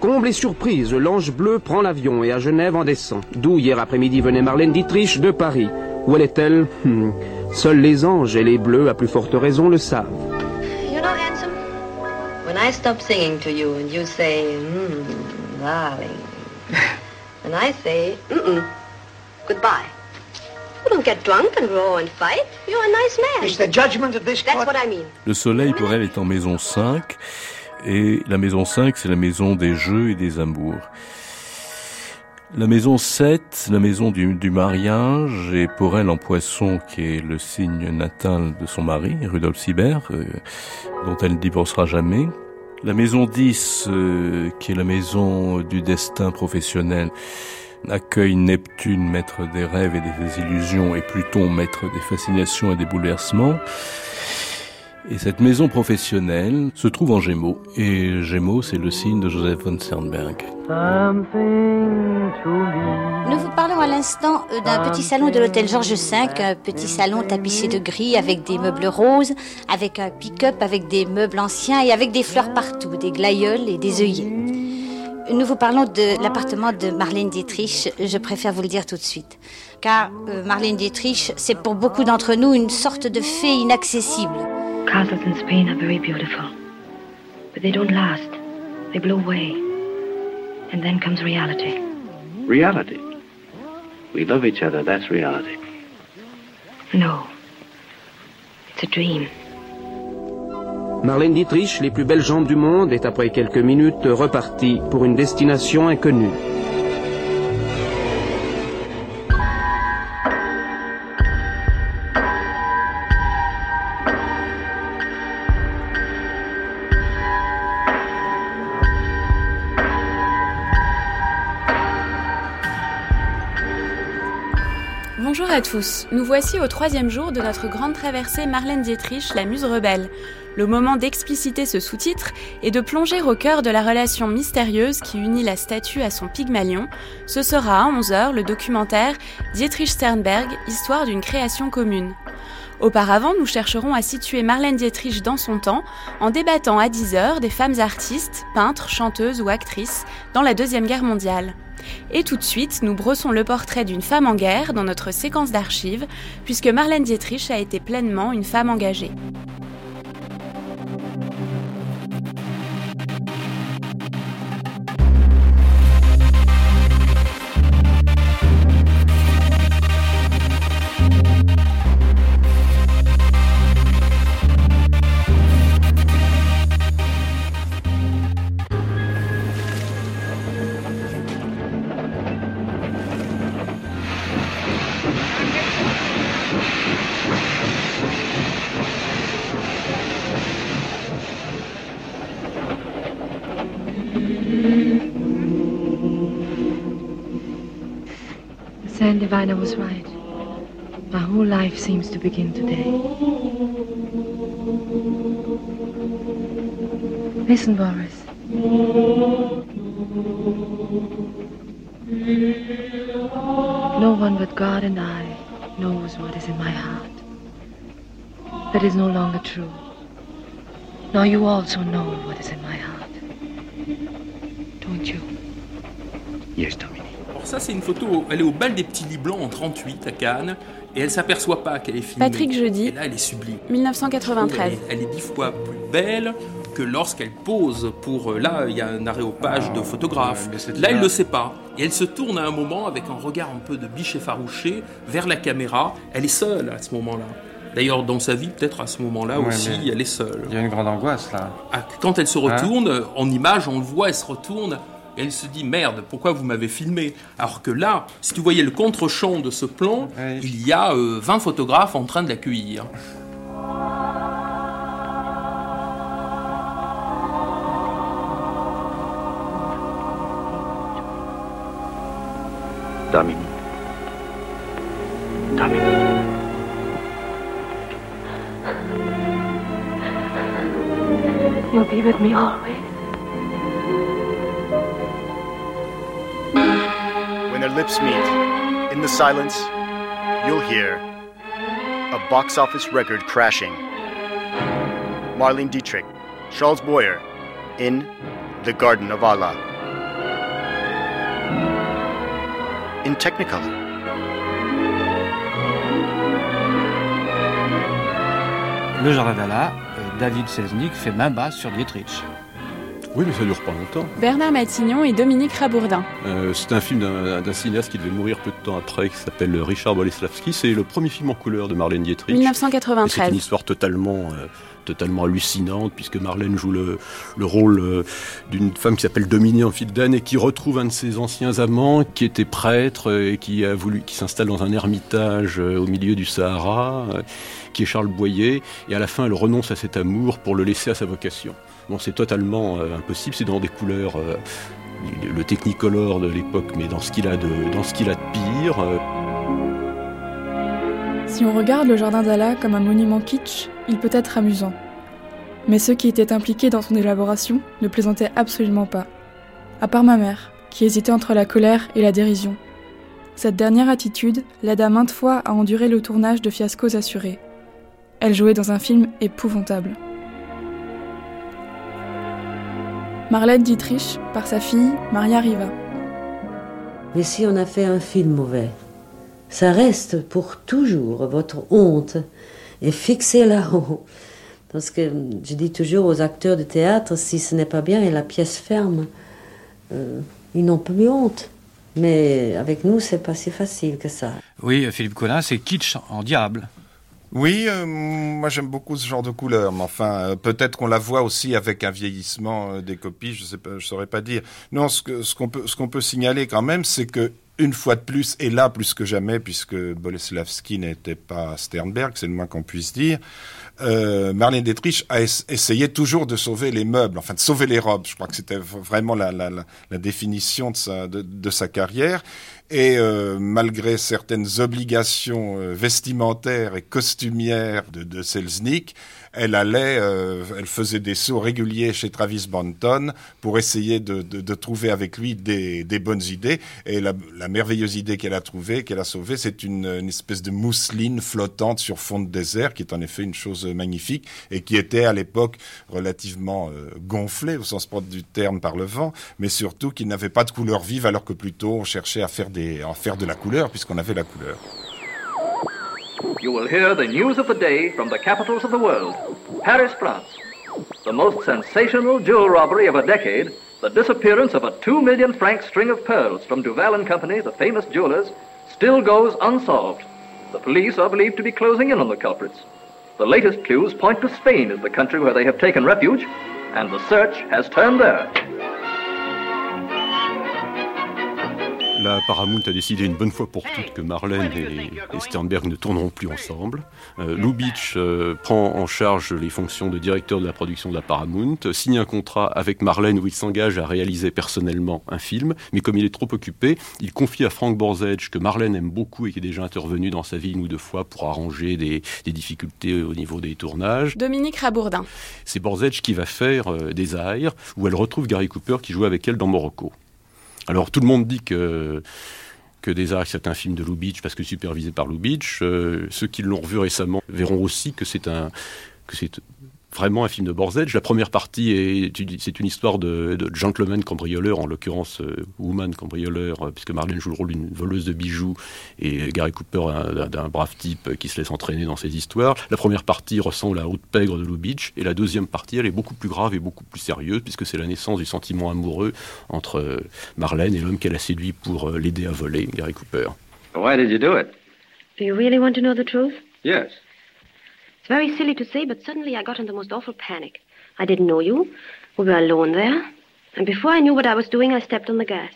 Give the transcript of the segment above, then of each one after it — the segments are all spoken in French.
Comble et surprise, l'Ange Bleu prend l'avion et à Genève en descend. D'où hier après-midi venait Marlène Dietrich de Paris. Où elle est-elle? Hmm. Seuls les anges et les bleus, à plus forte raison, le savent. You know, handsome, when I stop singing to you and you say, hmm, darling, and I say, mm-mm, goodbye. You don't get drunk and row and fight. You're a nice man. Is the judgment of this That's court... what I mean. Le soleil pour elle est en maison 5 et la maison 5 c'est la maison des jeux et des amours. La maison 7, la maison du, mariage, et pour elle en poisson, qui est le signe natal de son mari, Rudolf Sibert, euh, dont elle ne divorcera jamais. La maison 10, euh, qui est la maison du destin professionnel, accueille Neptune, maître des rêves et des illusions, et Pluton, maître des fascinations et des bouleversements. Et cette maison professionnelle se trouve en Gémeaux. Et Gémeaux, c'est le signe de Joseph von Sternberg. Nous vous parlons à l'instant euh, d'un petit salon de l'hôtel Georges V, un petit salon tapissé de gris avec des meubles roses, avec un pick-up avec des meubles anciens et avec des fleurs partout, des glaïeuls et des œillets. Nous vous parlons de l'appartement de Marlène Dietrich, je préfère vous le dire tout de suite. Car euh, Marlène Dietrich, c'est pour beaucoup d'entre nous une sorte de fée inaccessible. Castles in Spain are very beautiful, but they don't last. They blow away. And then comes reality. Reality? We love each other, that's reality. No. It's a dream. Marlène Dietrich, les plus belles jambes du monde, est après quelques minutes repartie pour une destination inconnue. Nous voici au troisième jour de notre grande traversée Marlène Dietrich, la muse rebelle. Le moment d'expliciter ce sous-titre et de plonger au cœur de la relation mystérieuse qui unit la statue à son Pygmalion. Ce sera à 11h le documentaire Dietrich Sternberg, Histoire d'une création commune. Auparavant, nous chercherons à situer Marlène Dietrich dans son temps en débattant à 10h des femmes artistes, peintres, chanteuses ou actrices dans la Deuxième Guerre mondiale. Et tout de suite, nous brossons le portrait d'une femme en guerre dans notre séquence d'archives, puisque Marlène Dietrich a été pleinement une femme engagée. San Divina was right. My whole life seems to begin today. Listen, Boris. No one but God and I knows what is in my heart. That is no longer true. Now you also know what is in my heart. Don't you? Yes, Dominique. Ça, c'est une photo, elle est au bal des petits lits blancs en 38 à Cannes, et elle s'aperçoit pas qu'elle est filmée. Patrick Jeudi. Et là, elle est sublime. 1993. Elle est, elle est dix fois plus belle que lorsqu'elle pose pour... euh, Là, il y a un aréopage de photographe. Là, elle là. le sait pas. Et elle se tourne à un moment avec un regard un peu de biche effarouché vers la caméra. Elle est seule à ce moment-là. D'ailleurs, dans sa vie, peut-être à ce moment-là Ouais, aussi, elle est seule. Il y a une grande angoisse là. Ah, Quand elle se retourne, en image, on le voit, elle se retourne, et elle se dit merde, pourquoi vous m'avez filmé? Alors que là, si tu voyais le contre-champ de ce plan, Ouais. il y a euh, 20 photographes en train de l'accueillir. Dominique. Dominique. You'll be with me always. lips meet, in the silence, you'll hear a box office record crashing. Marlene Dietrich, Charles Boyer, in The Garden of Allah. In Technicolor. Le Jardin d'Allah, euh, David Selznick fait main basse sur Dietrich. Oui, mais ça dure pas longtemps. Bernard Matignon et Dominique Rabourdin. Euh, c'est un film d'un cinéaste qui devait mourir peu de temps après, qui s'appelle Richard Boleslavski. C'est le premier film en couleur de Marlène Dietrich. Et C'est 1993. une histoire totalement, euh, totalement hallucinante, puisque Marlène joue le, le rôle euh, d'une femme qui s'appelle Dominique en fil d'âne et qui retrouve un de ses anciens amants, qui était prêtre euh, et qui a voulu, qui s'installe dans un ermitage euh, au milieu du Sahara, qui est Charles Boyer. Et à la fin, elle renonce à cet amour pour le laisser à sa vocation. C'est totalement euh, impossible. C'est dans des couleurs. euh, le- le technicolor de l'époque, mais dans ce qu'il a de, dans ce qu'il a de pire. euh, Si on regarde le jardin d'Allah comme un monument kitsch, il peut être amusant. Mais ceux qui étaient impliqués dans son élaboration ne plaisantaient absolument pas. À part ma mère, qui hésitait entre la colère et la dérision. Cette dernière attitude l'aida maintes fois à endurer le tournage de fiascos assurés. Elle jouait dans un film épouvantable. Marlène Dietrich, par sa fille, Maria Riva. Mais si on a fait un film mauvais, ça reste pour toujours votre honte et fixez là-haut. Parce que je dis toujours aux acteurs de théâtre, si ce n'est pas bien et la pièce ferme, euh, ils n'ont plus honte. Mais avec nous, c'est pas si facile que ça. Oui, Philippe Collin, c'est kitsch en diable. Oui, euh, moi j'aime beaucoup ce genre de couleur, mais enfin euh, peut-être qu'on la voit aussi avec un vieillissement euh, des copies, je je saurais pas dire. Non, ce ce peut ce qu'on peut signaler quand même, c'est que une fois de plus, et là plus que jamais, puisque Boleslavski n'était pas Sternberg, c'est le moins qu'on puisse dire, euh, Marlène Dietrich a es- essayé toujours de sauver les meubles, enfin de sauver les robes. Je crois que c'était vraiment la, la, définition de sa, carrière. Et euh, malgré certaines obligations euh, vestimentaires et costumières de Selznick, elle allait, euh, elle faisait des sauts réguliers chez Travis Banton pour essayer de, de, de trouver avec lui des, des bonnes idées. Et la, la merveilleuse idée qu'elle a trouvée, qu'elle a sauvée, c'est une, une espèce de mousseline flottante sur fond de désert, qui est en effet une chose magnifique et qui était à l'époque relativement euh, gonflée au sens propre du terme par le vent, mais surtout qui n'avait pas de couleur vive, alors que plutôt on cherchait à faire des, à faire de la couleur puisqu'on avait la couleur. You will hear the news of the day from the capitals of the world. Paris, France. The most sensational jewel robbery of a decade, the disappearance of a two million franc string of pearls from Duval and Company, the famous jewelers, still goes unsolved. The police are believed to be closing in on the culprits. The latest clues point to Spain as the country where they have taken refuge, and the search has turned there. La Paramount a décidé une bonne fois pour toutes que Marlène et, et Sternberg ne tourneront plus ensemble. Euh, Lubitsch euh, prend en charge les fonctions de directeur de la production de la Paramount, signe un contrat avec Marlène où il s'engage à réaliser personnellement un film, mais comme il est trop occupé, il confie à Frank Borzage, que Marlène aime beaucoup et qui est déjà intervenu dans sa vie une ou deux fois pour arranger des, des difficultés au niveau des tournages. Dominique Rabourdin. C'est Borzage qui va faire euh, des airs, où elle retrouve Gary Cooper qui joue avec elle dans Morocco. Alors tout le monde dit que que des Arcs c'est un film de Lubitsch parce que supervisé par Lubitsch. Euh, ceux qui l'ont revu récemment verront aussi que c'est un que c'est vraiment un film de Borzage. La première partie est c'est une histoire de, de gentleman cambrioleur, en l'occurrence euh, woman cambrioleur, euh, puisque Marlène joue le rôle d'une voleuse de bijoux et Gary Cooper un- d'un d'un brave type qui se laisse entraîner dans ces histoires. La première partie ressemble à la haute pègre de Lubitsch et la deuxième partie elle est beaucoup plus grave et beaucoup plus sérieuse puisque c'est la naissance du sentiment amoureux entre euh, Marlène et l'homme qu'elle a séduit pour euh, l'aider à voler, Gary Cooper. Why did you do it? Do you really want to know the truth? Yes. Very silly to say, but suddenly I got in the most awful panic. I didn't know you. We were alone there. And before I knew what I was doing, I stepped on the gas.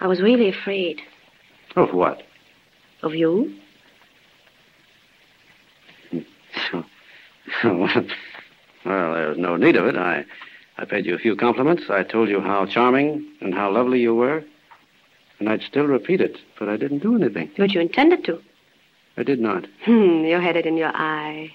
I was really afraid. Of what? Of you? well, there was no need of it. I, I paid you a few compliments. I told you how charming and how lovely you were. And I'd still repeat it, but I didn't do anything. But you intended to. I did not. Hmm, you had it in your eye.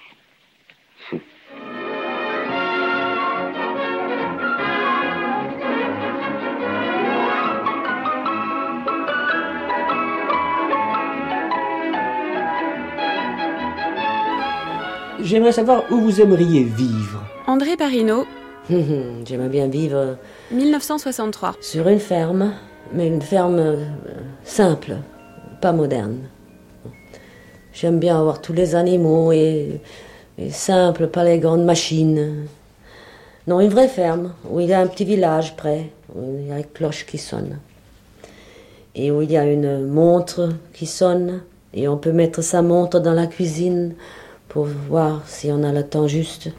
J'aimerais savoir où vous aimeriez vivre. André Parino, J'aimerais bien vivre 1963. sur une ferme, mais une ferme euh, simple, pas moderne. J'aime bien avoir tous les animaux et, et simple, pas les grandes machines. Non, une vraie ferme, où il y a un petit village près, où il y a une cloche qui sonne. Et où il y a une montre qui sonne, et on peut mettre sa montre dans la cuisine pour voir si on a le temps juste.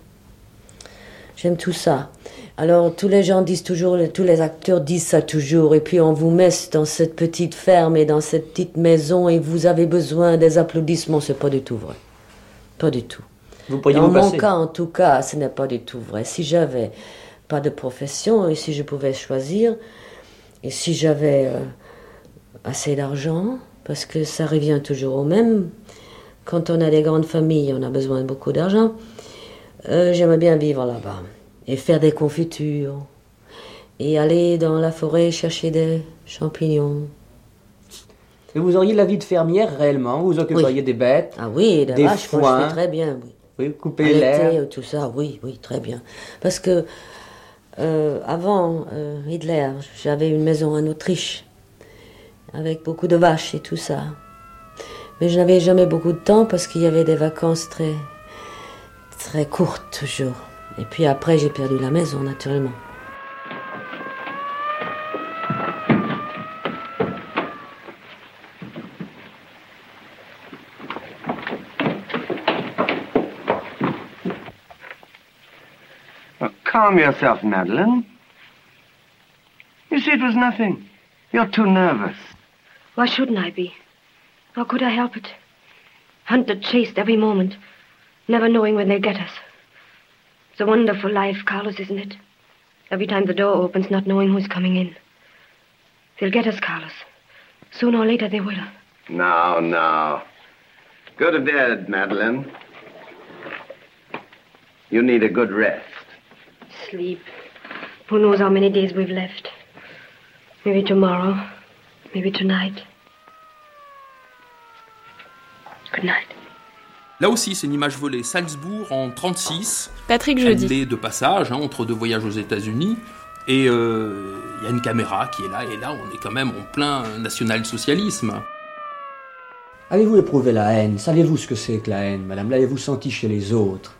J'aime tout ça. Alors tous les gens disent toujours, tous les acteurs disent ça toujours, et puis on vous met dans cette petite ferme et dans cette petite maison et vous avez besoin des applaudissements, c'est pas du tout vrai. Pas du tout. Vous pourriez Dans vous mon passer. cas, en tout cas, ce n'est pas du tout vrai. Si j'avais pas de profession et si je pouvais choisir, et si j'avais euh, assez d'argent, parce que ça revient toujours au même, quand on a des grandes familles, on a besoin de beaucoup d'argent, euh, j'aimerais bien vivre là-bas et faire des confitures et aller dans la forêt chercher des champignons. Et vous auriez la vie de fermière réellement? Vous occuperiez des bêtes Ah oui, des, vaches, moi, je foins fais très bien, oui. Oui, couper l'air. euh, tout ça, oui, oui, très bien. Parce que euh, avant euh, Hitler, j'avais une maison en Autriche avec beaucoup de vaches et tout ça. Mais je n'avais jamais beaucoup de temps parce qu'il y avait des vacances très, très courtes toujours. Et puis après, j'ai perdu la maison, naturellement. Well, calm yourself, Madeline. You see, it was nothing. You're too nervous. Why shouldn't I be? How could I help it? Hunted, chased every moment, never knowing when they'll get us. It's a wonderful life, Carlos, isn't it? Every time the door opens, not knowing who's coming in. They'll get us, Carlos. Sooner or later, they will. Now, now. Go to bed, Madeline. You need a good rest. Sleep. Who knows how many days we've left? Maybe tomorrow. Maybe tonight. Good night. Là aussi, c'est une image volée. Salzbourg en 36. Patrick Elle Jeudi. est de passage hein, entre deux voyages aux États-Unis. Et euh, il y a une caméra qui est là. Et là, on est quand même en plein national-socialisme. Avez-vous éprouvé la haine? Savez-vous ce que c'est que la haine, madame? L'avez-vous senti chez les autres?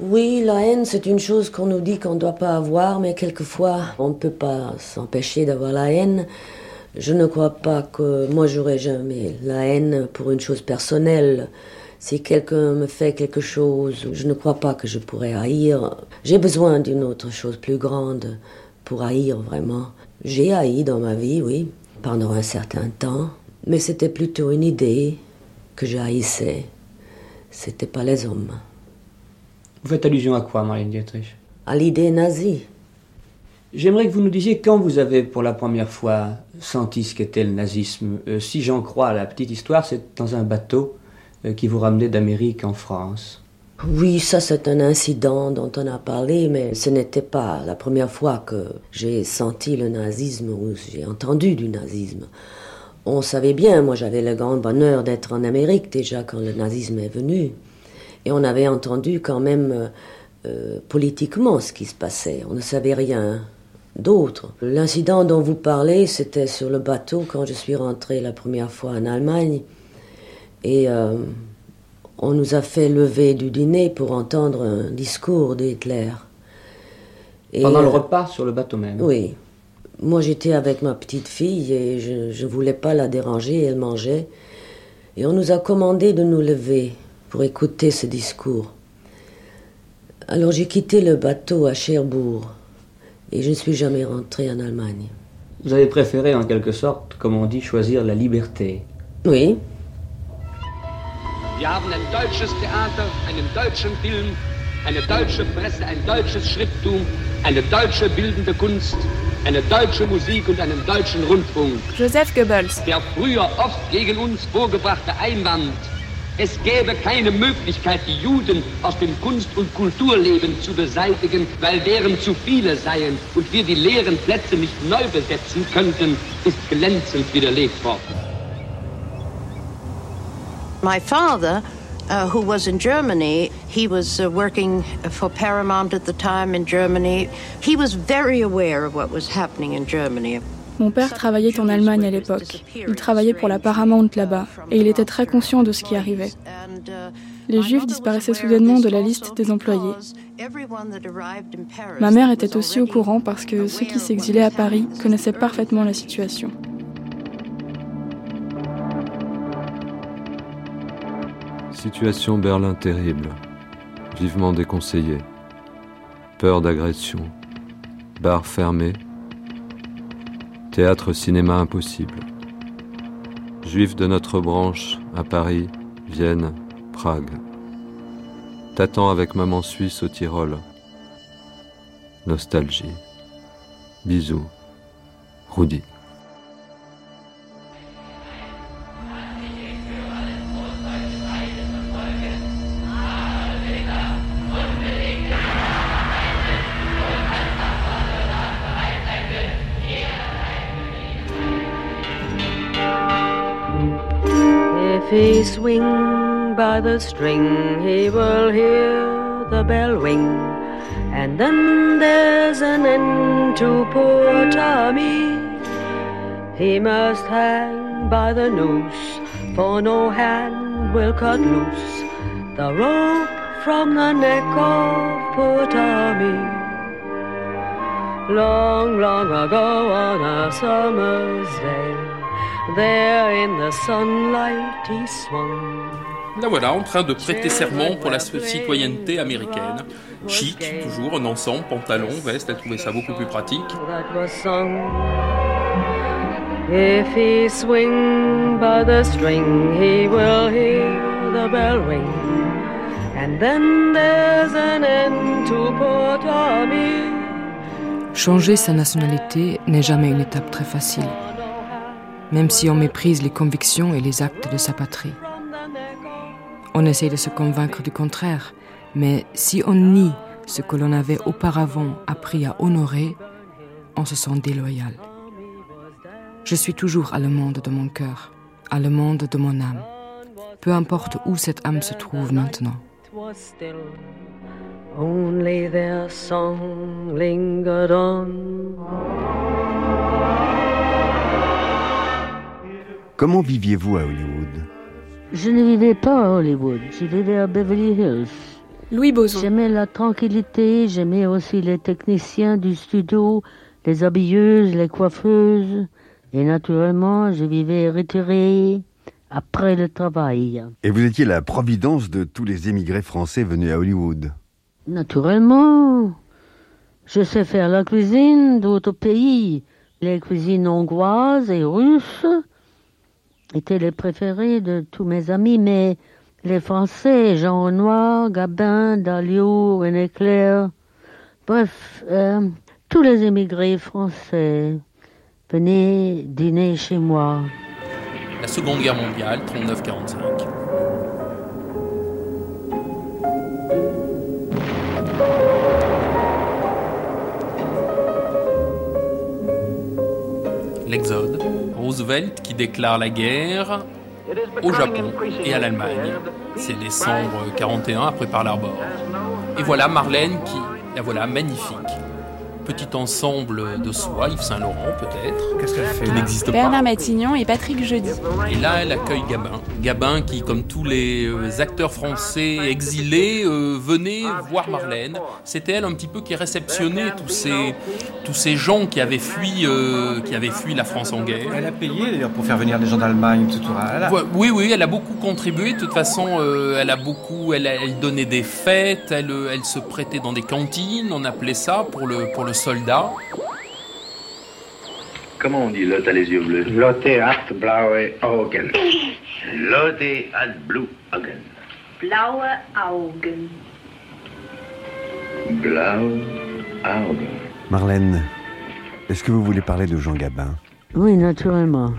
Oui, la haine, c'est une chose qu'on nous dit qu'on ne doit pas avoir, mais quelquefois, on ne peut pas s'empêcher d'avoir la haine. Je ne crois pas que moi, j'aurais jamais la haine pour une chose personnelle. Si quelqu'un me fait quelque chose, je ne crois pas que je pourrais haïr. J'ai besoin d'une autre chose plus grande pour haïr vraiment. J'ai haï dans ma vie, oui, pendant un certain temps, mais c'était plutôt une idée que je haïssais. C'était pas les hommes. Vous faites allusion à quoi, Marlène Dietrich? À l'idée nazie. J'aimerais que vous nous disiez quand vous avez pour la première fois senti ce qu'était le nazisme. Euh, si j'en crois à la petite histoire, c'est dans un bateau euh, qui vous ramenait d'Amérique en France. Oui, ça c'est un incident dont on a parlé, mais ce n'était pas la première fois que j'ai senti le nazisme ou j'ai entendu du nazisme. On savait bien, moi j'avais le grand bonheur d'être en Amérique déjà quand le nazisme est venu. Et on avait entendu quand même euh, politiquement ce qui se passait. On ne savait rien d'autre. L'incident dont vous parlez, c'était sur le bateau quand je suis rentré la première fois en Allemagne. Et euh, on nous a fait lever du dîner pour entendre un discours d'Hitler. Pendant le euh, repas sur le bateau même. Oui. Moi, j'étais avec ma petite fille et je ne voulais pas la déranger, elle mangeait. Et on nous a commandé de nous lever pour écouter ce discours. Alors j'ai quitté le bateau à Cherbourg et je ne suis jamais rentré en Allemagne. Vous avez préféré, en quelque sorte, comme on dit, choisir la liberté. Oui. Wir haben ein deutsches Theater, einen deutschen Film, eine deutsche Presse, ein deutsches Schrifttum, eine deutsche bildende Kunst, eine deutsche Musik und einen deutschen Rundfunk. Joseph Goebbels. Der früher oft gegen uns vorgebrachte Einwand, es gäbe keine Möglichkeit, die Juden aus dem Kunst- und Kulturleben zu beseitigen, weil deren zu viele seien und wir die leeren Plätze nicht neu besetzen könnten, ist glänzend widerlegt worden. My father, uh, who was in Germany, he was uh, working for Paramount at the time in Germany. He was very aware of what was happening in Germany. Mon père travaillait en Allemagne à l'époque. Il travaillait pour la Paramount là-bas et il était très conscient de ce qui arrivait. Les Juifs disparaissaient soudainement de la liste des employés. Ma mère était aussi au courant parce que ceux qui s'exilaient à Paris connaissaient parfaitement la situation. Situation Berlin terrible, vivement déconseillée. Peur d'agression, bar fermé, théâtre cinéma impossible. Juifs de notre branche à Paris, Vienne, Prague. T'attends avec maman suisse au Tyrol. Nostalgie. Bisous. Rudy. The string, he will hear the bell ring. And then there's an end to poor Tommy. He must hang by the noose, for no hand will cut loose the rope from the neck of poor Tommy. Long, long ago on a summer's day, there in the sunlight he swung. Là voilà, en train de prêter serment pour la citoyenneté américaine. Chic, toujours, en ensemble, pantalon, veste, elle trouvait ça beaucoup plus pratique. that was sung. If he swing by the string, he will hear the bell ring. And then there's an end to poor Tommy. Changer sa nationalité n'est jamais une étape très facile, même si on méprise les convictions et les actes de sa patrie. On essaie de se convaincre du contraire, mais si on nie ce que l'on avait auparavant appris à honorer, on se sent déloyal. Je suis toujours allemande de mon cœur, allemande de mon âme, peu importe où cette âme se trouve maintenant. Comment viviez-vous à Hollywood? Je ne vivais pas à Hollywood, je vivais à Beverly Hills. Louis Boson. J'aimais la tranquillité, j'aimais aussi les techniciens du studio, les habilleuses, les coiffeuses. Et naturellement, je vivais retiré après le travail. Et vous étiez la providence de tous les émigrés français venus à Hollywood. Naturellement, je sais faire la cuisine d'autres pays. Les cuisines hongroises et russes étaient les préférées de tous mes amis, mais les Français, Jean Renoir, Gabin, Dalio, René Clair, bref, euh, tous les émigrés français venaient dîner chez moi. La Seconde Guerre mondiale, 39-45. L'exode, Roosevelt qui déclare la guerre au Japon et à l'Allemagne. C'est décembre 41 après Pearl Harbor. Et voilà Marlène qui, la voilà magnifique. Petit ensemble de soie, Yves Saint Laurent peut-être. Qu'est-ce qu'elle fait Qui n'existe pas. Bernard Matignon et Patrick Jeudi. Et là, elle accueille Gabin. Gabin qui, comme tous les euh, acteurs français exilés, euh, venait voir Marlène. C'était elle un petit peu qui réceptionnait tous ces, tous ces gens qui avaient fui, euh, qui avaient fui la France en guerre. Elle a payé d'ailleurs pour faire venir des gens d'Allemagne, etc. A- Oui, oui, elle a beaucoup contribué. De toute façon, euh, elle a beaucoup, elle, elle donnait des fêtes, elle, elle se prêtait dans des cantines, on appelait ça pour le, pour le soldat. Comment on dit Lotte a les yeux bleus? Lotte hat blaue Augen. Lotte hat blue Augen. Blaue Augen. Blaue Augen. Marlène, est-ce que vous voulez parler de Jean Gabin? Oui, naturellement.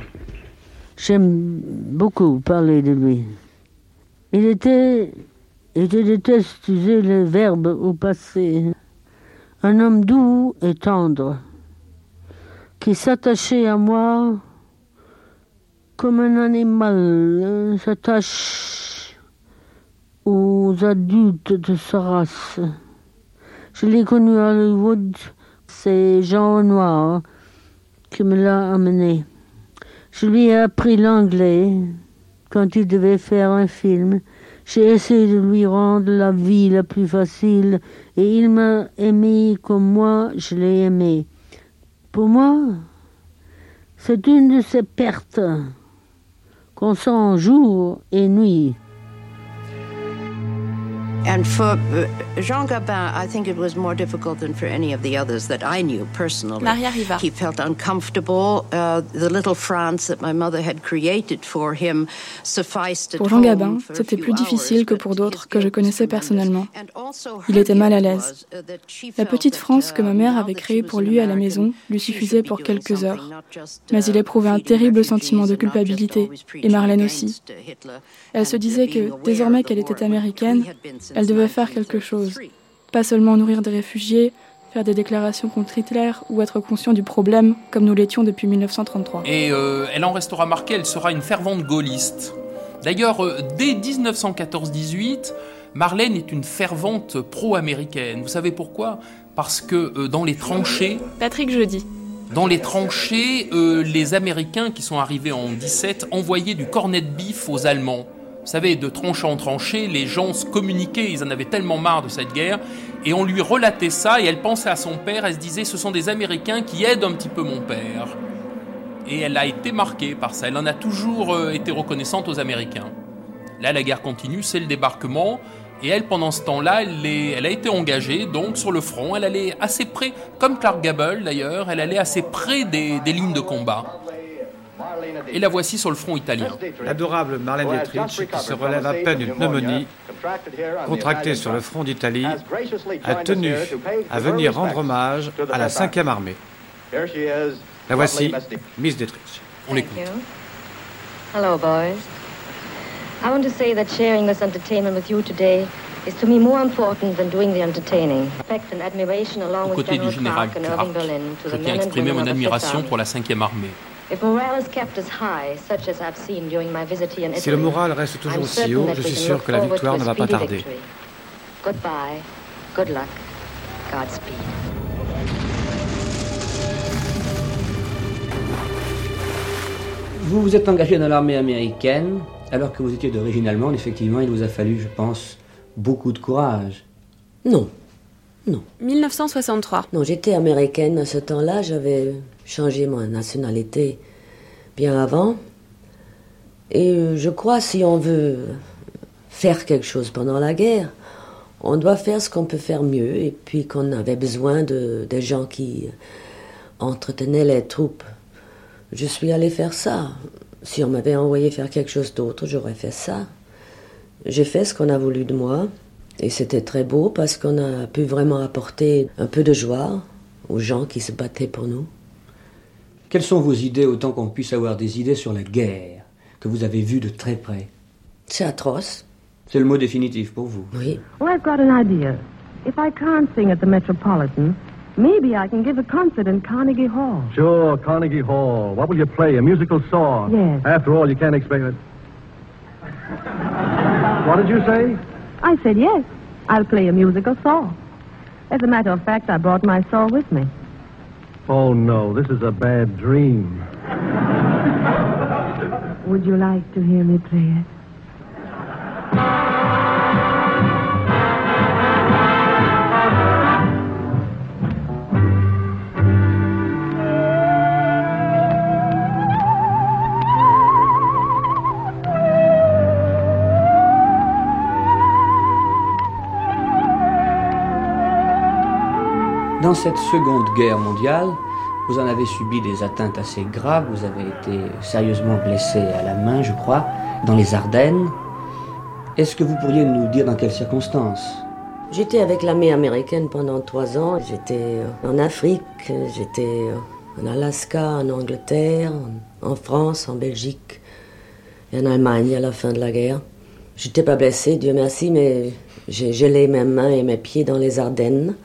J'aime beaucoup parler de lui. Il était, et je déteste user le verbe au passé, un homme doux et tendre, qui s'attachait à moi comme un animal euh, s'attache aux adultes de sa race. Je l'ai connu à Hollywood, c'est Jean Noir qui me l'a amené. Je lui ai appris l'anglais quand il devait faire un film. J'ai essayé de lui rendre la vie la plus facile et il m'a aimé comme moi je l'ai aimé. Pour moi, c'est une de ces pertes qu'on sent jour et nuit. And for uh, Jean Gabin, I think it was more difficult than for any of the others that I knew personally. Maria Riva. He felt uncomfortable. Uh, the little France that my mother had created for him sufficed Pour Jean Gabin, c'était plus difficile que pour d'autres que je connaissais personnellement. Il était mal à l'aise. La petite France que ma mère avait créée pour lui à la maison lui suffisait pour quelques heures. Mais il éprouvait un terrible sentiment de culpabilité, et Marlène aussi. Elle se disait que, désormais qu'elle était américaine, elle devait faire quelque chose. Pas seulement nourrir des réfugiés, faire des déclarations contre Hitler ou être conscient du problème comme nous l'étions depuis 1933. Et euh, elle en restera marquée, elle sera une fervente gaulliste. D'ailleurs, euh, dès 1914-18, Marlène est une fervente pro-américaine. Vous savez pourquoi? Parce que euh, dans les tranchées... Patrick Jeudi. Dans les tranchées, euh, les Américains qui sont arrivés en 17 envoyaient du cornet de bif aux Allemands. Vous savez, de tranchée en tranchée, les gens se communiquaient, ils en avaient tellement marre de cette guerre, et on lui relatait ça, et elle pensait à son père, elle se disait, ce sont des Américains qui aident un petit peu mon père. Et elle a été marquée par ça, elle en a toujours euh, été reconnaissante aux Américains. Là, la guerre continue, c'est le débarquement, et elle, pendant ce temps-là, elle, a été engagée donc sur le front, elle allait assez près, comme Clark Gable d'ailleurs, elle allait assez près des lignes de combat. Et la voici sur le front italien. L'adorable Marlène Dietrich, qui se relève à peine d'une pneumonie, contractée sur le front d'Italie, a tenu à venir rendre hommage à la 5e armée. La voici, Miss Dietrich. On l'écoute. Hello, boys. I want to say that sharing this entertainment with you today is to me more important than doing the entertaining. Respect and admiration along Aux with côtés du General général Clark and Irving Clark, Berlin to je the tiens à men and exprimer women mon of the Fifth admiration Army. Pour la 5e armée. If morale is kept as high, such as I've seen during my visit here in Si le Italy, moral reste toujours I'm aussi certain haut, that je we suis sûr que la victoire to ne va pas tarder. victory. Goodbye, good luck, Godspeed. Vous vous êtes engagé dans l'armée américaine alors que vous étiez d'origine allemande. Effectivement, il vous a fallu, je pense, beaucoup de courage. Non. 1963. Non, j'étais américaine à ce temps-là. J'avais changé ma nationalité bien avant. Et euh, je crois si on veut faire quelque chose pendant la guerre, on doit faire ce qu'on peut faire mieux. Et puis qu'on avait besoin de, des gens qui entretenaient les troupes. Je suis allée faire ça. Si on m'avait envoyé faire quelque chose d'autre, j'aurais fait ça. J'ai fait ce qu'on a voulu de moi. Et c'était très beau parce qu'on a pu vraiment apporter un peu de joie aux gens qui se battaient pour nous. Quelles sont vos idées, autant qu'on puisse avoir des idées sur la guerre que vous avez vues de très près? C'est atroce. C'est le mot définitif pour vous. Oui. Well, I've got an idea. If I can't sing at the Metropolitan, maybe I can give a concert in Carnegie Hall. Sure, Carnegie Hall. What will you play? A musical song? Yes. After all, you can't expect it. What did you say? I said yes. I'll play a musical saw. As a matter of fact, I brought my saw with me. Oh, no, this is a bad dream. Would you like to hear me play it? Dans cette seconde guerre mondiale, vous en avez subi des atteintes assez graves. Vous avez été sérieusement blessé à la main, je crois, dans les Ardennes. Est-ce que vous pourriez nous dire dans quelles circonstances? J'étais avec l'armée américaine pendant trois ans. J'étais en Afrique, j'étais en Alaska, en Angleterre, en France, en Belgique et en Allemagne à la fin de la guerre. J'étais pas blessé, Dieu merci, mais j'ai gelé mes mains et mes pieds dans les Ardennes.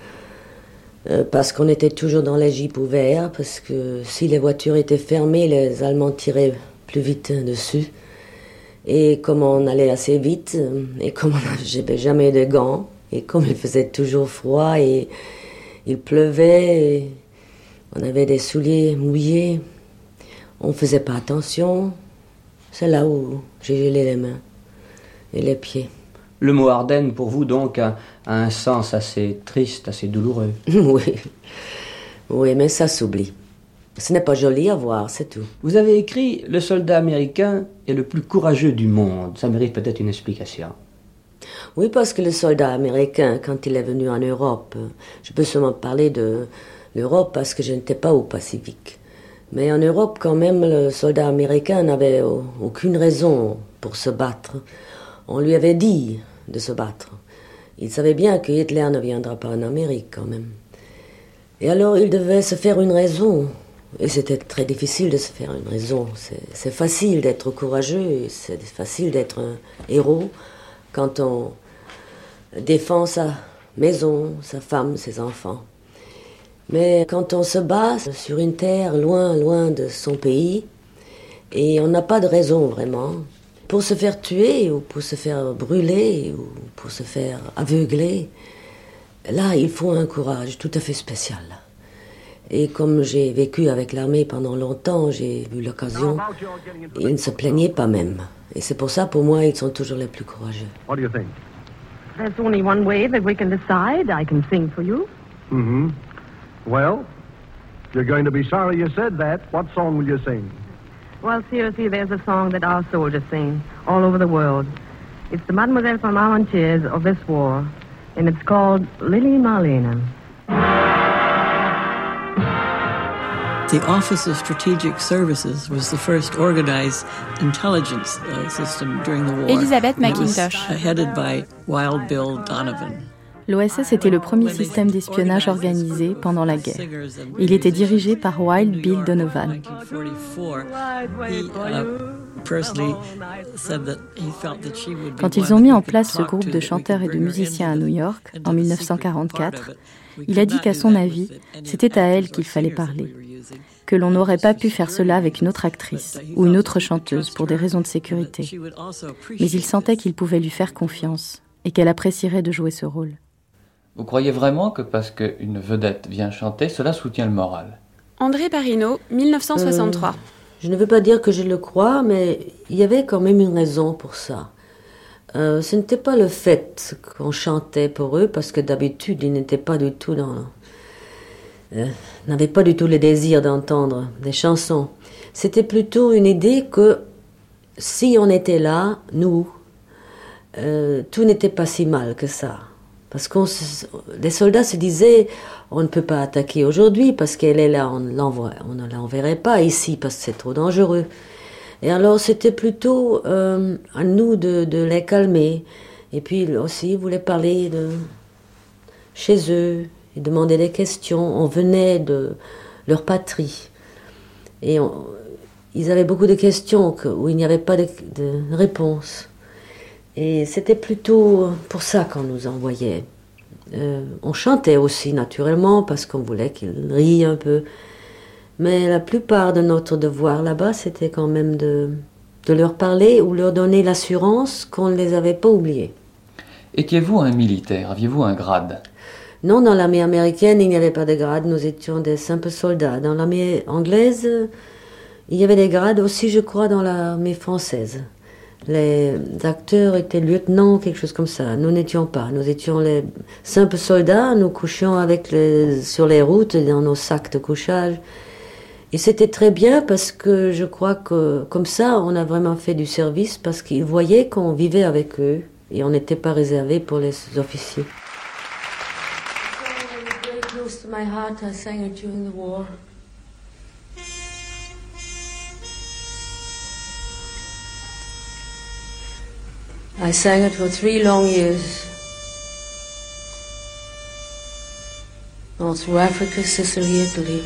Euh, parce qu'on était toujours dans les jeeps ouverts, parce que si les voitures étaient fermées, les Allemands tiraient plus vite dessus. Et comme on allait assez vite, euh, et comme j'avais jamais de gants, et comme il faisait toujours froid et il pleuvait, et, On avait des souliers mouillés. On ne faisait pas attention. C'est là où j'ai gelé les mains et les pieds. Le mot Ardennes, pour vous, donc, a, un sens assez triste, assez douloureux. oui. Oui, mais ça s'oublie. Ce n'est pas joli à voir, c'est tout. Vous avez écrit Le soldat américain est le plus courageux du monde. Ça mérite peut-être une explication. Oui, parce que le soldat américain, quand il est venu en Europe, je peux seulement parler de l'Europe parce que je n'étais pas au Pacifique. Mais en Europe, quand même, le soldat américain n'avait aucune raison pour se battre. On lui avait dit de se battre. Il savait bien que Hitler ne viendra pas en Amérique quand même. Et alors il devait se faire une raison. Et c'était très difficile de se faire une raison. C'est facile d'être courageux, c'est facile d'être un héros quand on défend sa maison, sa femme, ses enfants. Mais quand on se bat sur une terre loin, loin de son pays, et on n'a pas de raison vraiment, pour se faire tuer ou pour se faire brûler ou pour se faire aveugler, là, il faut un courage tout à fait spécial. Et comme j'ai vécu avec l'armée pendant longtemps, j'ai eu l'occasion, ils ne se plaignaient pas même. Et c'est pour ça, pour moi, ils sont toujours les plus courageux. What do you think? There's only one way that we can decide. I can sing for you. Mm-hmm. Well, you're going to be sorry you said that. What song will you sing? Well, seriously, there's a song that our soldiers sing all over the world. It's the Mademoiselle from Armentières of this war, and it's called Lily Marlena. The Office of Strategic Services was the first organized intelligence uh, system during the war. Elizabeth McIntosh. headed by Wild Bill Donovan. L'OSS était le premier système d'espionnage organisé pendant la guerre. Il était dirigé par Wild Bill Donovan. Quand ils ont mis en place ce groupe de chanteurs et de musiciens à New York en 1944, il a dit qu'à son avis, c'était à elle qu'il fallait parler que l'on n'aurait pas pu faire cela avec une autre actrice ou une autre chanteuse pour des raisons de sécurité. Mais il sentait qu'il pouvait lui faire confiance et qu'elle apprécierait de jouer ce rôle. Vous croyez vraiment que parce qu'une vedette vient chanter, cela soutient le moral? André Parino, 1963. Euh, je ne veux pas dire que je le crois, mais il y avait quand même une raison pour ça. Euh, ce n'était pas le fait qu'on chantait pour eux, parce que d'habitude, ils n'étaient pas du tout dans euh, n'avait pas du tout le désir d'entendre des chansons. C'était plutôt une idée que si on était là, nous, euh, tout n'était pas si mal que ça. Parce que les soldats se disaient, on ne peut pas attaquer aujourd'hui parce qu'elle est là, on, on ne l'enverrait pas ici parce que c'est trop dangereux. Et alors c'était plutôt euh, à nous de, les calmer. Et puis aussi, ils voulaient parler de chez eux, ils demandaient des questions. On venait de leur patrie. Et ils avaient beaucoup de questions où il n'y avait pas de, de réponse. Et c'était plutôt pour ça qu'on nous envoyait. Euh, on chantait aussi naturellement parce qu'on voulait qu'ils rient un peu. Mais la plupart de notre devoir là-bas, c'était quand même de, de leur parler ou leur donner l'assurance qu'on ne les avait pas oubliés. Étiez-vous un militaire? Aviez-vous un grade? Non, dans l'armée américaine, il n'y avait pas de grade, nous étions des simples soldats. Dans l'armée anglaise, il y avait des grades aussi, je crois, dans l'armée française. Les acteurs étaient lieutenants, quelque chose comme ça. Nous n'étions pas. Nous étions les simples soldats. Nous couchions avec les, sur les routes, dans nos sacs de couchage. Et c'était très bien parce que je crois que comme ça, on a vraiment fait du service parce qu'ils voyaient qu'on vivait avec eux et on n'était pas réservé pour les officiers. I sang it for three long years. All through Africa, Sicily, Italy.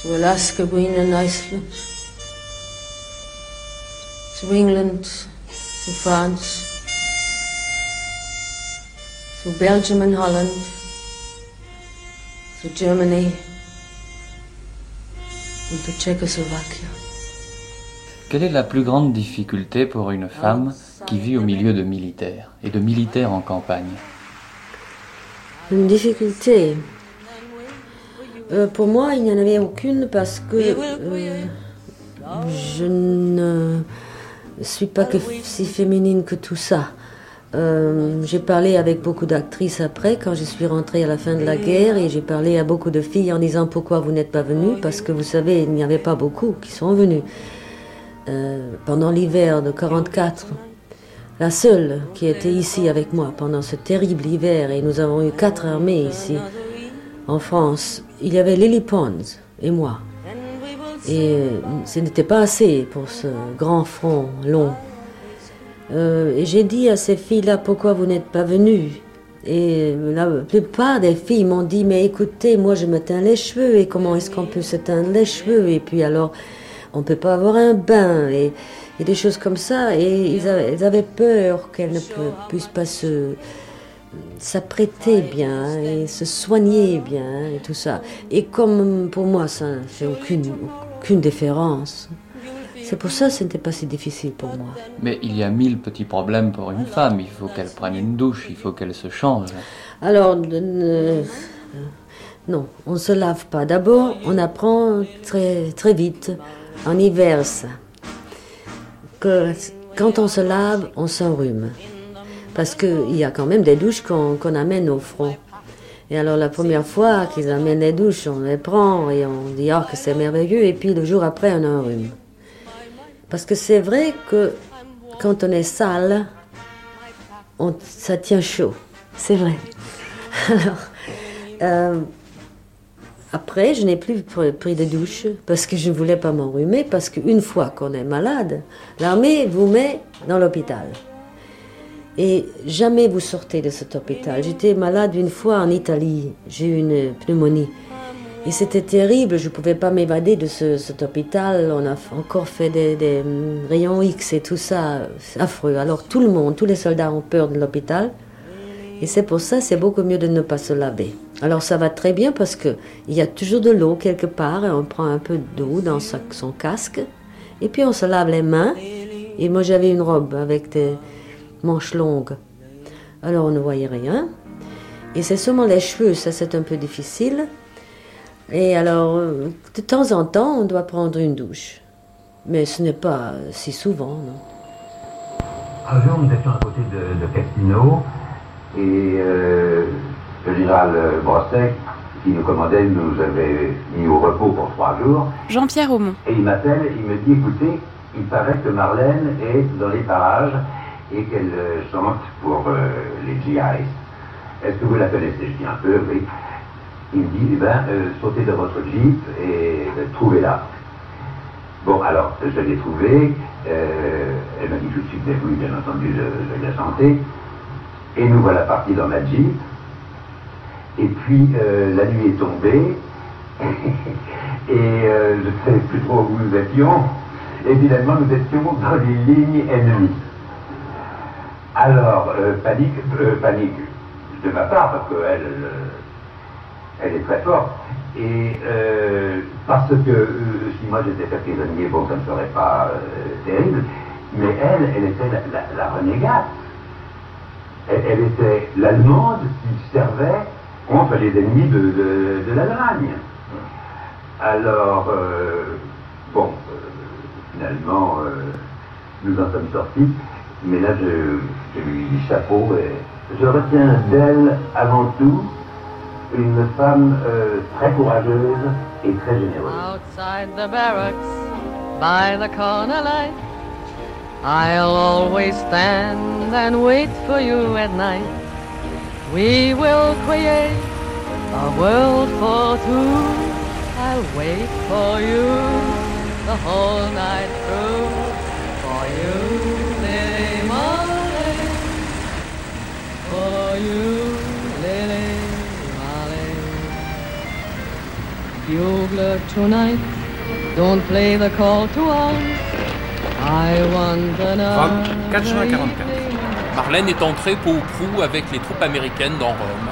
Through Alaska, Greenland, Iceland. Through England, through France through Belgium and Holland, through Germany, and to Czechoslovakia. Quelle est la plus grande difficulté pour une femme qui vit au milieu de militaires et de militaires en campagne? Une difficulté Euh, pour moi, il n'y en avait aucune parce que euh, je ne suis pas si féminine que tout ça. Euh, j'ai parlé avec beaucoup d'actrices après, quand je suis rentrée à la fin de la guerre, et j'ai parlé à beaucoup de filles en disant pourquoi vous n'êtes pas venues, parce que vous savez, il n'y avait pas beaucoup qui sont venues. Pendant l'hiver de 44, la seule qui était ici avec moi pendant ce terrible hiver, et nous avons eu quatre armées ici, en France, il y avait Lily Pons et moi. Et euh, ce n'était pas assez pour ce grand front long. Euh, et j'ai dit à ces filles-là, pourquoi vous n'êtes pas venues? Et la plupart des filles m'ont dit, mais écoutez, moi je me teins les cheveux, et comment est-ce qu'on peut se teindre les cheveux? Et puis alors, on ne peut pas avoir un bain, et, des choses comme ça. Et ils avaient, avaient peur qu'elles ne puissent pas se s'apprêter bien et se soigner bien et tout ça. Et comme pour moi, ça ne fait aucune, aucune différence. C'est pour ça que ce n'était pas si difficile pour moi. Mais il y a mille petits problèmes pour une femme. Il faut qu'elle prenne une douche, il faut qu'elle se change. Alors, non, on ne se lave pas. D'abord, on apprend très, très vite, en hiver, que quand on se lave, on s'enrhume parce qu'il y a quand même des douches qu'on amène au front. Et alors la première fois qu'ils amènent les douches, on les prend et on dit oh que c'est merveilleux et puis le jour après on a un rhume. Parce que c'est vrai que quand on est sale, on, ça tient chaud. C'est vrai. Alors, euh, après, je n'ai plus pris de douche parce que je ne voulais pas m'enrhumer, parce qu'une fois qu'on est malade, l'armée vous met dans l'hôpital. Et jamais vous sortez de cet hôpital. J'étais malade une fois en Italie. J'ai eu une pneumonie. Et c'était terrible, je ne pouvais pas m'évader de cet hôpital. On a encore fait des, rayons X et tout ça, affreux. Alors tout le monde, tous les soldats ont peur de l'hôpital. Et c'est pour ça, c'est beaucoup mieux de ne pas se laver. Alors ça va très bien parce qu'il y a toujours de l'eau quelque part et on prend un peu d'eau dans son casque. Et puis on se lave les mains. Et moi j'avais une robe avec des, manches longues. Alors on ne voyait rien. Et c'est seulement les cheveux, ça c'est un peu difficile. Et alors, de temps en temps, on doit prendre une douche. Mais ce n'est pas si souvent, non. Un jour, nous étions à côté de, de Castino et euh, le général Brosset, qui nous commandait, nous avait mis au repos pour trois jours. Jean-Pierre Aumont. Et il m'appelle, il me dit, écoutez, il paraît que Marlène est dans les parages et qu'elle euh, chante pour euh, les GIs. Est-ce que vous la connaissez? Je dis un peu, oui. Il me dit, eh ben, euh, sautez de votre jeep et trouvez-la. Bon, alors, je l'ai trouvée. elle m'a dit tout de suite, oui, bien entendu, je, je l'ai chantée. Et nous voilà partis dans ma jeep. Et puis, la nuit est tombée. et je ne savais plus trop où nous étions. Et finalement, nous étions dans les lignes ennemies. Alors, euh, panique, euh, panique de ma part, parce qu'elle elle est très forte. Et euh, parce que si moi j'étais fait prisonnier, bon, ça ne serait pas terrible, mais elle, elle était la, renégate. Elle, était l'Allemande qui servait contre les ennemis de, de, l'Allemagne. Alors, bon, finalement, nous en sommes sortis. Mais là, je, je lui dis chapeau et je retiens d'elle avant tout une femme euh, très courageuse et très généreuse. Outside the barracks, by the corner light, I'll always stand and wait for you at night. We will create a world for two. I'll wait for you the whole night through. For you. Lily Molly. For you, Lily Molly. Bugler, tonight. Don't play the call to want Rome, 4 juin 44. Marlène est entrée peau ou prou avec les troupes américaines dans Rome.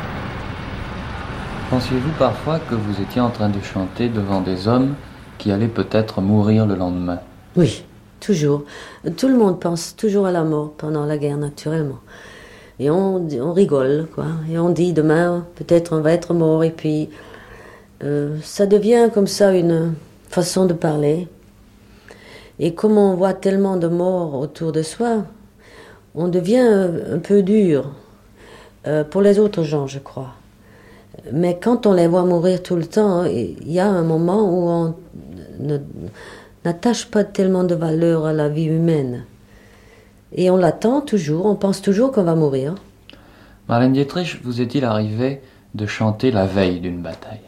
Pensiez-vous parfois que vous étiez en train de chanter devant des hommes qui allaient peut-être mourir le lendemain? Oui, toujours. Tout le monde pense toujours à la mort pendant la guerre, naturellement. Et on, on rigole, quoi. Et on dit demain, peut-être on va être mort, et puis euh, ça devient comme ça une façon de parler. Et comme on voit tellement de morts autour de soi, on devient un peu dur euh, pour les autres gens, je crois. Mais quand on les voit mourir tout le temps, il y a un moment où on n'attache pas tellement de valeur à la vie humaine. Et on l'attend toujours, on pense toujours qu'on va mourir. Marlène Dietrich, vous est-il arrivé de chanter la veille d'une bataille?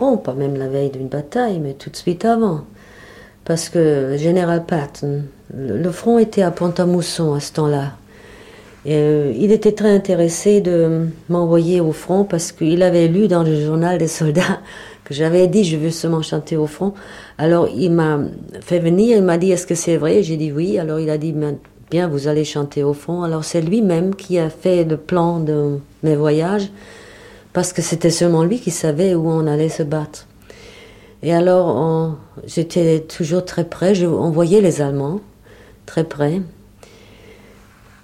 Oh, pas même la veille d'une bataille, mais tout de suite avant. Parce que Général Patton, le front était à Pont-à-Mousson à ce temps-là. Euh, il était très intéressé de m'envoyer au front parce qu'il avait lu dans le journal des soldats que j'avais dit je veux seulement chanter au front. Alors il m'a fait venir, il m'a dit est-ce que c'est vrai? J'ai dit oui. Alors il a dit bien vous allez chanter au front. Alors c'est lui-même qui a fait le plan de mes voyages parce que c'était seulement lui qui savait où on allait se battre. Et alors j'étais toujours très près, je, on voyait les Allemands très près.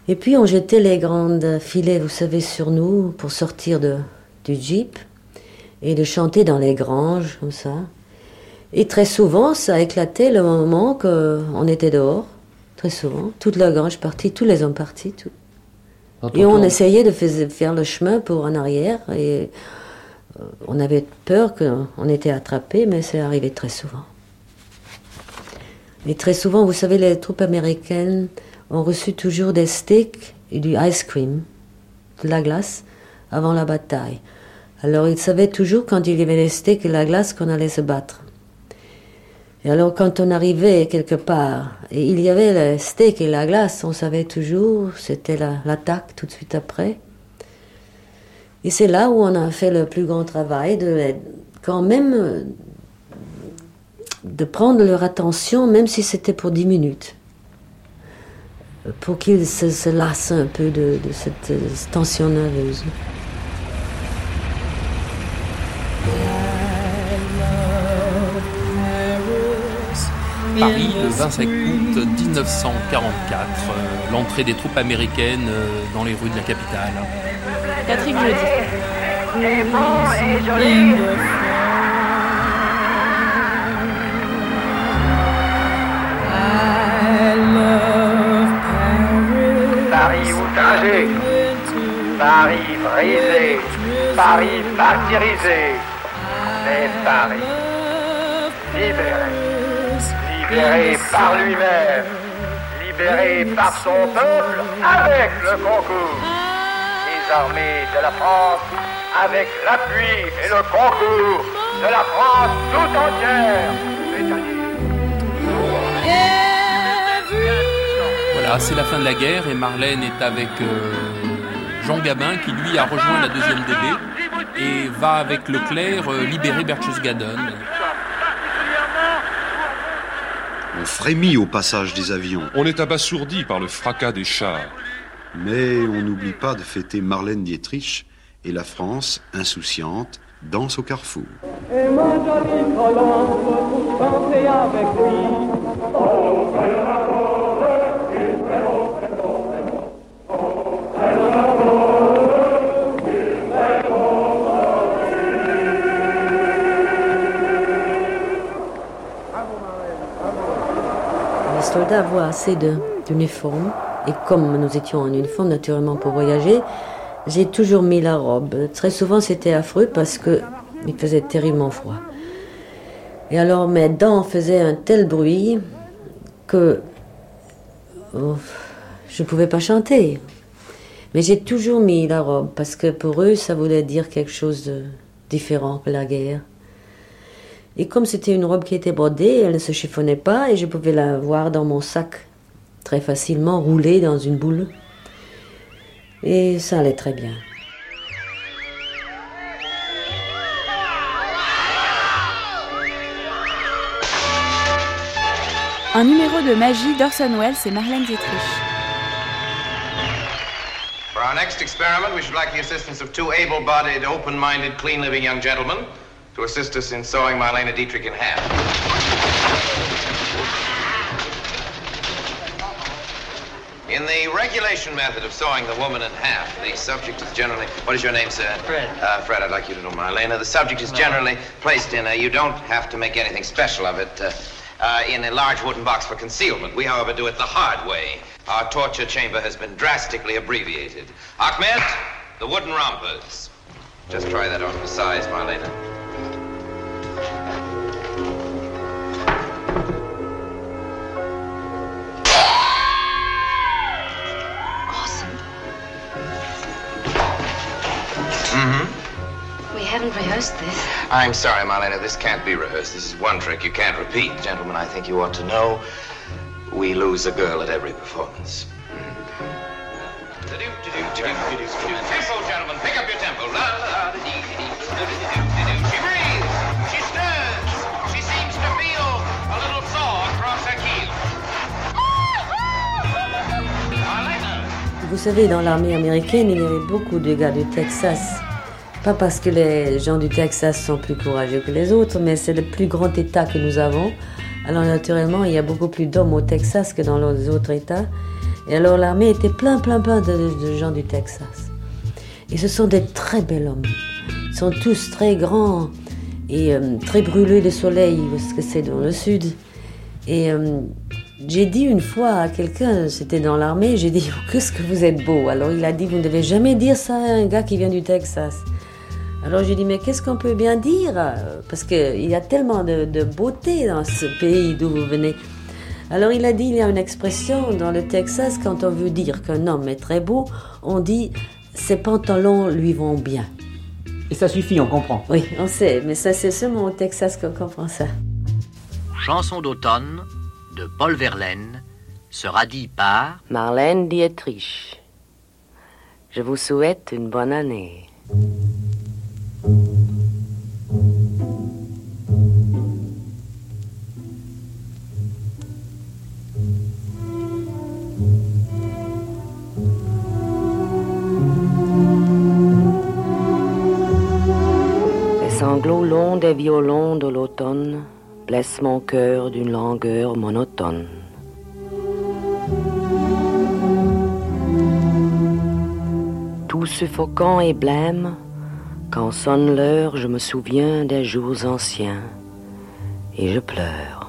Et puis on jetait les grandes filets, vous savez, sur nous pour sortir de, du jeep et de chanter dans les granges, comme ça. Et très souvent, ça éclatait le moment qu'on était dehors. Très souvent. Toute la grange partie, tous les hommes partis. Tout. Et on essayait de faire le chemin pour en arrière. Et on avait peur qu'on était attrapé, mais c'est arrivé très souvent. Et très souvent, vous savez, les troupes américaines ont reçu toujours des steaks et du ice cream, de la glace, avant la bataille. Alors ils savaient toujours quand il y avait les steaks et la glace qu'on allait se battre. Et alors quand on arrivait quelque part et il y avait les steaks et la glace, on savait toujours, c'était l'attaque tout de suite après. Et c'est là où on a fait le plus grand travail de quand même de prendre leur attention, même si c'était pour dix minutes pour qu'ils se, lassent un peu de, cette, tension nerveuse. Paris, le 25 août 1944, euh, l'entrée des troupes américaines euh, dans les rues de la capitale. Paris outragé, Paris brisé, Paris martyrisé, mais Paris libéré, libéré par lui-même, libéré par son peuple avec le concours. Armées de la France avec l'appui et le concours de la France tout entière. c'est la fin de la guerre et Marlène est avec euh, Jean Gabin qui lui a rejoint la deuxième DB et va avec Leclerc euh, libérer Berchtesgaden. On frémit au passage des avions. On est abasourdi par le fracas des chars. Mais on n'oublie pas de fêter Marlène Dietrich et la France, insouciante, danse au carrefour. Et soldats voient assez d'uniformes. Et comme nous étions en uniforme, naturellement, pour voyager, j'ai toujours mis la robe. Très souvent, c'était affreux parce que il faisait terriblement froid. Et alors, mes dents faisaient un tel bruit que je ne pouvais pas chanter. Mais j'ai toujours mis la robe parce que pour eux, ça voulait dire quelque chose de différent que la guerre. Et comme c'était une robe qui était brodée, elle ne se chiffonnait pas et je pouvais la voir dans mon sac très facilement, roulée dans une boule. Et ça allait très bien. Un numéro de magie d'Orson Welles et Marlène Dietrich. For our next experiment, we should like the assistance of two able-bodied, open-minded, clean-living young gentlemen to assist us in sewing Marlena Dietrich in half. In the regulation method of sawing the woman in half, the subject is generally. What is your name, sir? Fred. Uh, Fred, I'd like you to know Marlena. The subject is generally placed in a. You don't have to make anything special of it. Uh, uh, in a large wooden box for concealment. We, however, do it the hard way. Our torture chamber has been drastically abbreviated. Ahmed, the wooden rompers. Just try that on for size, Marlena. Haven't rehearsed this. I'm sorry, Marlena, this can't be rehearsed. This is one trick you can't repeat. Gentlemen, I think you ought to know we lose a girl at every performance. Tempo, gentlemen, pick up your tempo. La, la, da, dee, dee, dee. She breathes. She stirs. She seems to feel a little thaw across her keel. Vous savez, dans l'armée américaine, il y avait beaucoup de gars du Texas. Pas parce que les gens du Texas sont plus courageux que les autres, mais c'est le plus grand État que nous avons. Alors naturellement, il y a beaucoup plus d'hommes au Texas que dans les autres États. Et alors l'armée était plein, plein, plein de, gens du Texas. Et ce sont des très bels hommes. Ils sont tous très grands et euh, très brûlés de soleil, parce que c'est dans le sud. Et euh, j'ai dit une fois à quelqu'un, c'était dans l'armée, j'ai dit, qu'est-ce que vous êtes beau. Alors il a dit, vous ne devez jamais dire ça à un gars qui vient du Texas. Alors j'ai dit, mais qu'est-ce qu'on peut bien dire? Parce qu'il y a tellement de, de beauté dans ce pays d'où vous venez. Alors il a dit, il y a une expression dans le Texas, quand on veut dire qu'un homme est très beau, on dit, ses pantalons lui vont bien. Et ça suffit, on comprend. Oui, on sait, mais ça c'est seulement au Texas qu'on comprend ça. Chanson d'automne de Paul Verlaine sera dit par Marlène Dietrich. Je vous souhaite une bonne année. Des violons de l'automne blessent mon cœur d'une langueur monotone. Tout suffocant et blême, quand sonne l'heure, je me souviens des jours anciens et je pleure.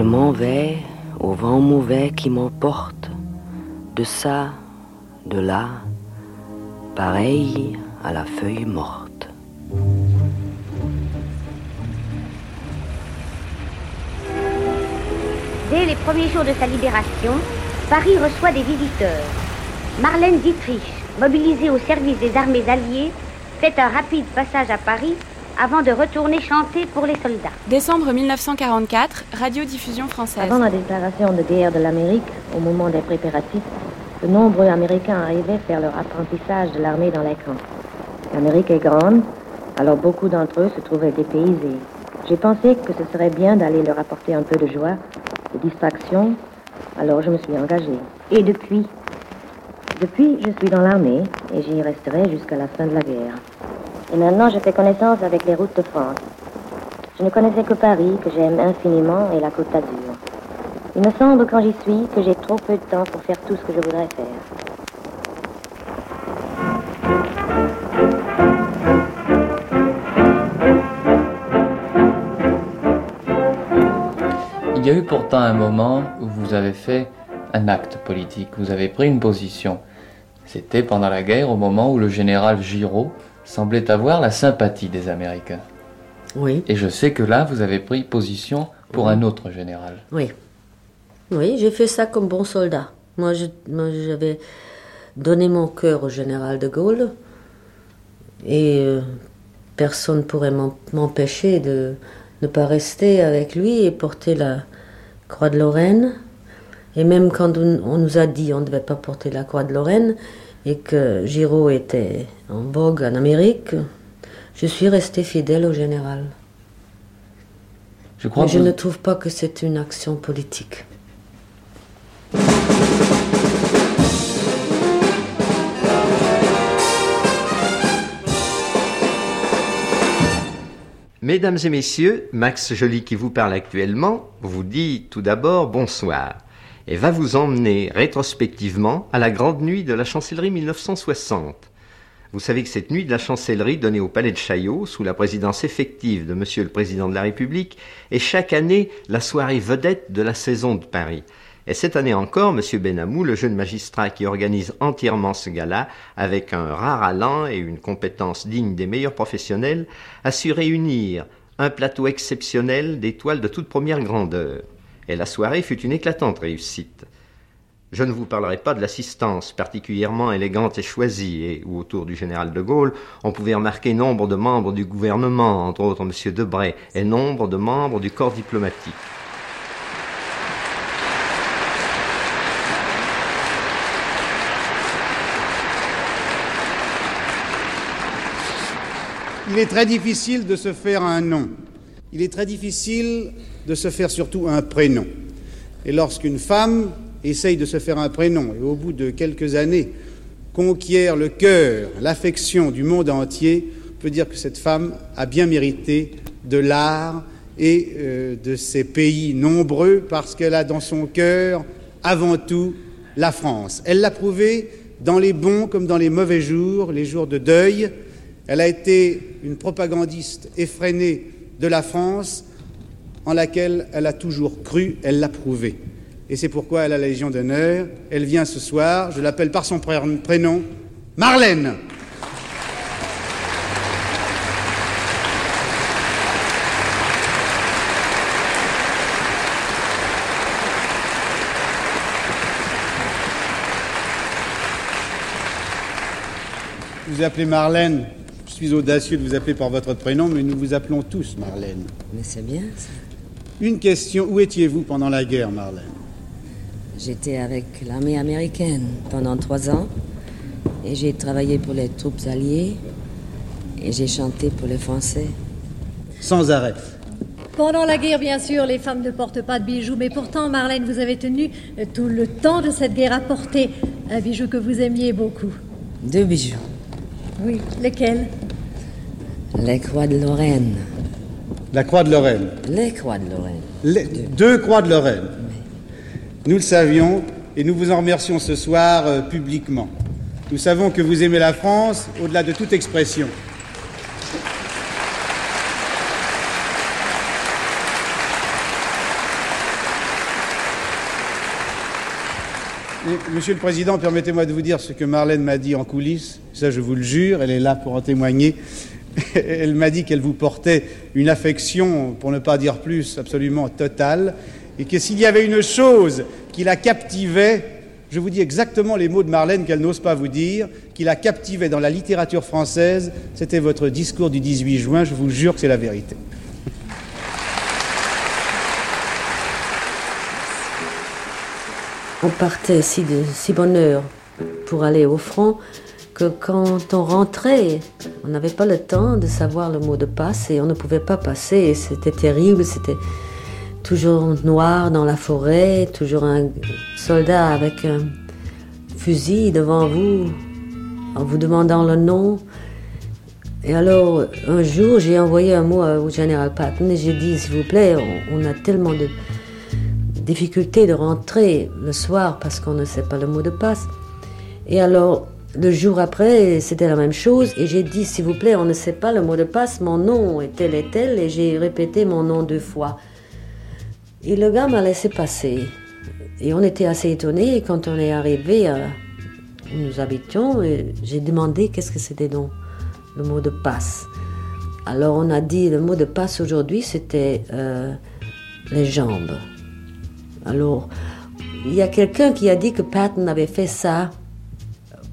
Je m'en vais au vent mauvais qui m'emporte de ça, de là, pareil à la feuille morte. Dès les premiers jours de sa libération, Paris reçoit des visiteurs. Marlène Dietrich, mobilisée au service des armées alliées, fait un rapide passage à Paris avant de retourner chanter pour les soldats. Décembre 1944, radiodiffusion française. Avant la déclaration de guerre de l'Amérique, au moment des préparatifs, de nombreux Américains arrivaient faire leur apprentissage de l'armée dans les camps. L'Amérique est grande, alors beaucoup d'entre eux se trouvaient dépaysés. J'ai pensé que ce serait bien d'aller leur apporter un peu de joie, de distraction, alors je me suis engagée. Et depuis? Depuis, je suis dans l'armée et j'y resterai jusqu'à la fin de la guerre. Et maintenant, je fais connaissance avec les routes de France. Je ne connaissais que Paris, que j'aime infiniment, et la Côte d'Azur. Il me semble, quand j'y suis, que j'ai trop peu de temps pour faire tout ce que je voudrais faire. Il y a eu pourtant un moment où vous avez fait un acte politique, vous avez pris une position. C'était pendant la guerre, au moment où le général Giraud semblait avoir la sympathie des Américains. Oui. Et je sais que là, vous avez pris position pour Oui. un autre général. Oui. Oui, j'ai fait ça comme bon soldat. Moi, j'avais donné mon cœur au général de Gaulle. Et euh, personne ne pourrait m'empêcher de ne pas rester avec lui et porter la croix de Lorraine. Et même quand on, on nous a dit on ne devait pas porter la croix de Lorraine et que Giraud était en vogue en Amérique, je suis restée fidèle au général. Je je ne trouve pas que c'est une action politique. Mesdames et messieurs, Max Joly qui vous parle actuellement vous dit tout d'abord bonsoir et va vous emmener rétrospectivement à la grande nuit de la chancellerie 1960. Vous savez que cette nuit de la chancellerie donnée au palais de Chaillot, sous la présidence effective de Monsieur le Président de la République, est chaque année la soirée vedette de la saison de Paris. Et cette année encore, Monsieur Benamou, le jeune magistrat qui organise entièrement ce gala, avec un rare allant et une compétence digne des meilleurs professionnels, a su réunir un plateau exceptionnel d'étoiles de toute première grandeur. Et la soirée fut une éclatante réussite. Je ne vous parlerai pas de l'assistance particulièrement élégante et choisie, et où autour du général de Gaulle, on pouvait remarquer nombre de membres du gouvernement, entre autres M. Debray, et nombre de membres du corps diplomatique. Il est très difficile de se faire un nom. Il est très difficile de se faire surtout un prénom. Et lorsqu'une femme essaye de se faire un prénom et au bout de quelques années conquiert le cœur, l'affection du monde entier, on peut dire que cette femme a bien mérité de l'art et euh, de ses pays nombreux parce qu'elle a dans son cœur avant tout la France. Elle l'a prouvé dans les bons comme dans les mauvais jours, les jours de deuil. Elle a été une propagandiste effrénée de la France en laquelle elle a toujours cru, elle l'a prouvé et c'est pourquoi elle a la Légion d'honneur. Elle vient ce soir, je l'appelle par son prénom, Marlène. Vous vous appelez Marlène. Je suis audacieux de vous appeler par votre prénom, mais nous vous appelons tous Marlène. Mais c'est bien ça. Une question, où étiez-vous pendant la guerre, Marlène? J'étais avec l'armée américaine pendant trois ans et j'ai travaillé pour les troupes alliées et j'ai chanté pour les Français. Sans arrêt. Pendant la guerre, bien sûr, les femmes ne portent pas de bijoux, mais pourtant, Marlène, vous avez tenu euh, tout le temps de cette guerre à porter un bijou que vous aimiez beaucoup. Deux bijoux. Oui, lesquels? Les croix de Lorraine. La croix de Lorraine. Les croix de Lorraine. Les deux croix de Lorraine. Nous le savions et nous vous en remercions ce soir euh, publiquement. Nous savons que vous aimez la France au-delà de toute expression. Monsieur le Président, permettez-moi de vous dire ce que Marlène m'a dit en coulisses. Ça, je vous le jure, elle est là pour en témoigner. Elle m'a dit qu'elle vous portait une affection, pour ne pas dire plus, absolument totale, et que s'il y avait une chose qui la captivait, je vous dis exactement les mots de Marlène qu'elle n'ose pas vous dire, qui la captivait dans la littérature française, c'était votre discours du 18 juin, je vous jure que c'est la vérité. On partait si bonne heure pour aller au front quand on rentrait, on n'avait pas le temps de savoir le mot de passe et on ne pouvait pas passer. C'était terrible, c'était toujours noir dans la forêt, toujours un soldat avec un fusil devant vous, en vous demandant le nom. Et alors, un jour, j'ai envoyé un mot au général Patton et j'ai dit, s'il vous plaît, on, a tellement de difficultés de rentrer le soir parce qu'on ne sait pas le mot de passe. Et alors, le jour après, c'était la même chose et j'ai dit, s'il vous plaît, on ne sait pas le mot de passe, mon nom est tel et tel et j'ai répété mon nom deux fois. Et le gars m'a laissé passer. Et on était assez étonnés. quand on est arrivé à où nous habitions, j'ai demandé qu'est-ce que c'était donc le mot de passe. Alors on a dit le mot de passe aujourd'hui c'était euh, les jambes. Alors il y a quelqu'un qui a dit que Patton avait fait ça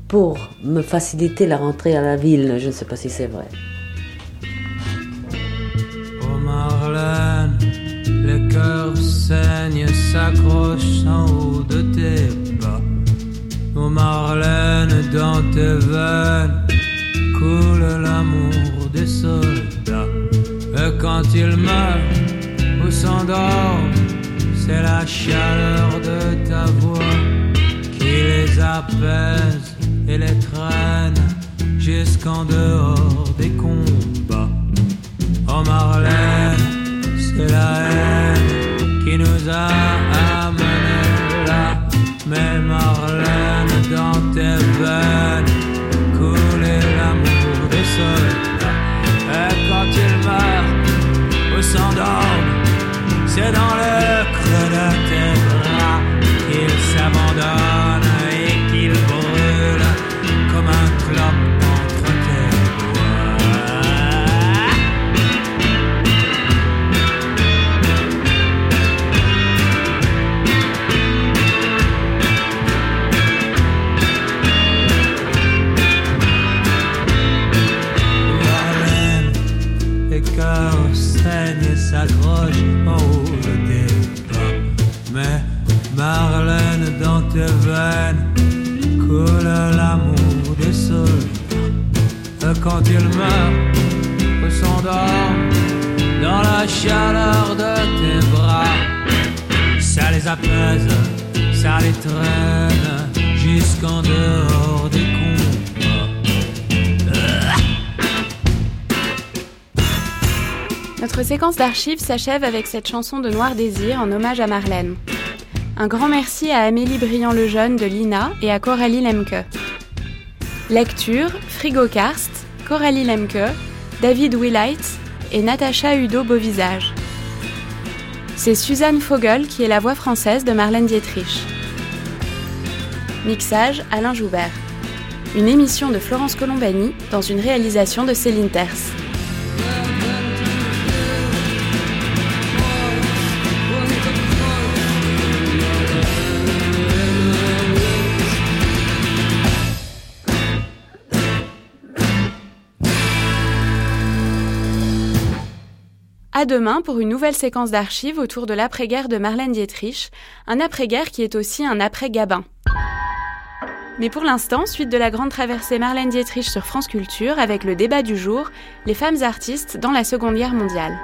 pour me faciliter la rentrée à la ville. Je ne sais pas si c'est vrai. Oh Marlène le cœur saigne, s'accroche en haut de tes pas. Ô Marlène, dans tes veines coule l'amour des soldats. Et quand ils meurent ou s'endorment, c'est la chaleur de ta voix qui les apaise et les traîne jusqu'en dehors des combats. Oh Marlène, c'est la haine qui nous a amenés là. Mais Marlène, dans tes veines, coulait l'amour des soldats. Et quand il meurt ou s'endorme, c'est dans le creux de tes bras qu'il s'abandonne Et quand il meurt, ou s'endorme dans la chaleur de tes bras, ça les apaise, ça les traîne jusqu'en dehors des. Notre séquence d'archives s'achève avec cette chanson de Noir Désir en hommage à Marlène. Un grand merci à Amélie Briand-Lejeune de l'INA et à Coralie Lemke. Lecture Frigo Karst, Coralie Lemke, David Willight et Natacha Udo Beauvisage. C'est Suzanne Fogel qui est la voix française de Marlène Dietrich. Mixage Alain Joubert. Une émission de Florence Colombani dans une réalisation de Céline Terce. À demain pour une nouvelle séquence d'archives autour de l'après-guerre de Marlène Dietrich, un après-guerre qui est aussi un après-Gabin. Mais pour l'instant, suite de la grande traversée Marlène Dietrich sur France Culture avec le débat du jour, les femmes artistes dans la Seconde Guerre mondiale.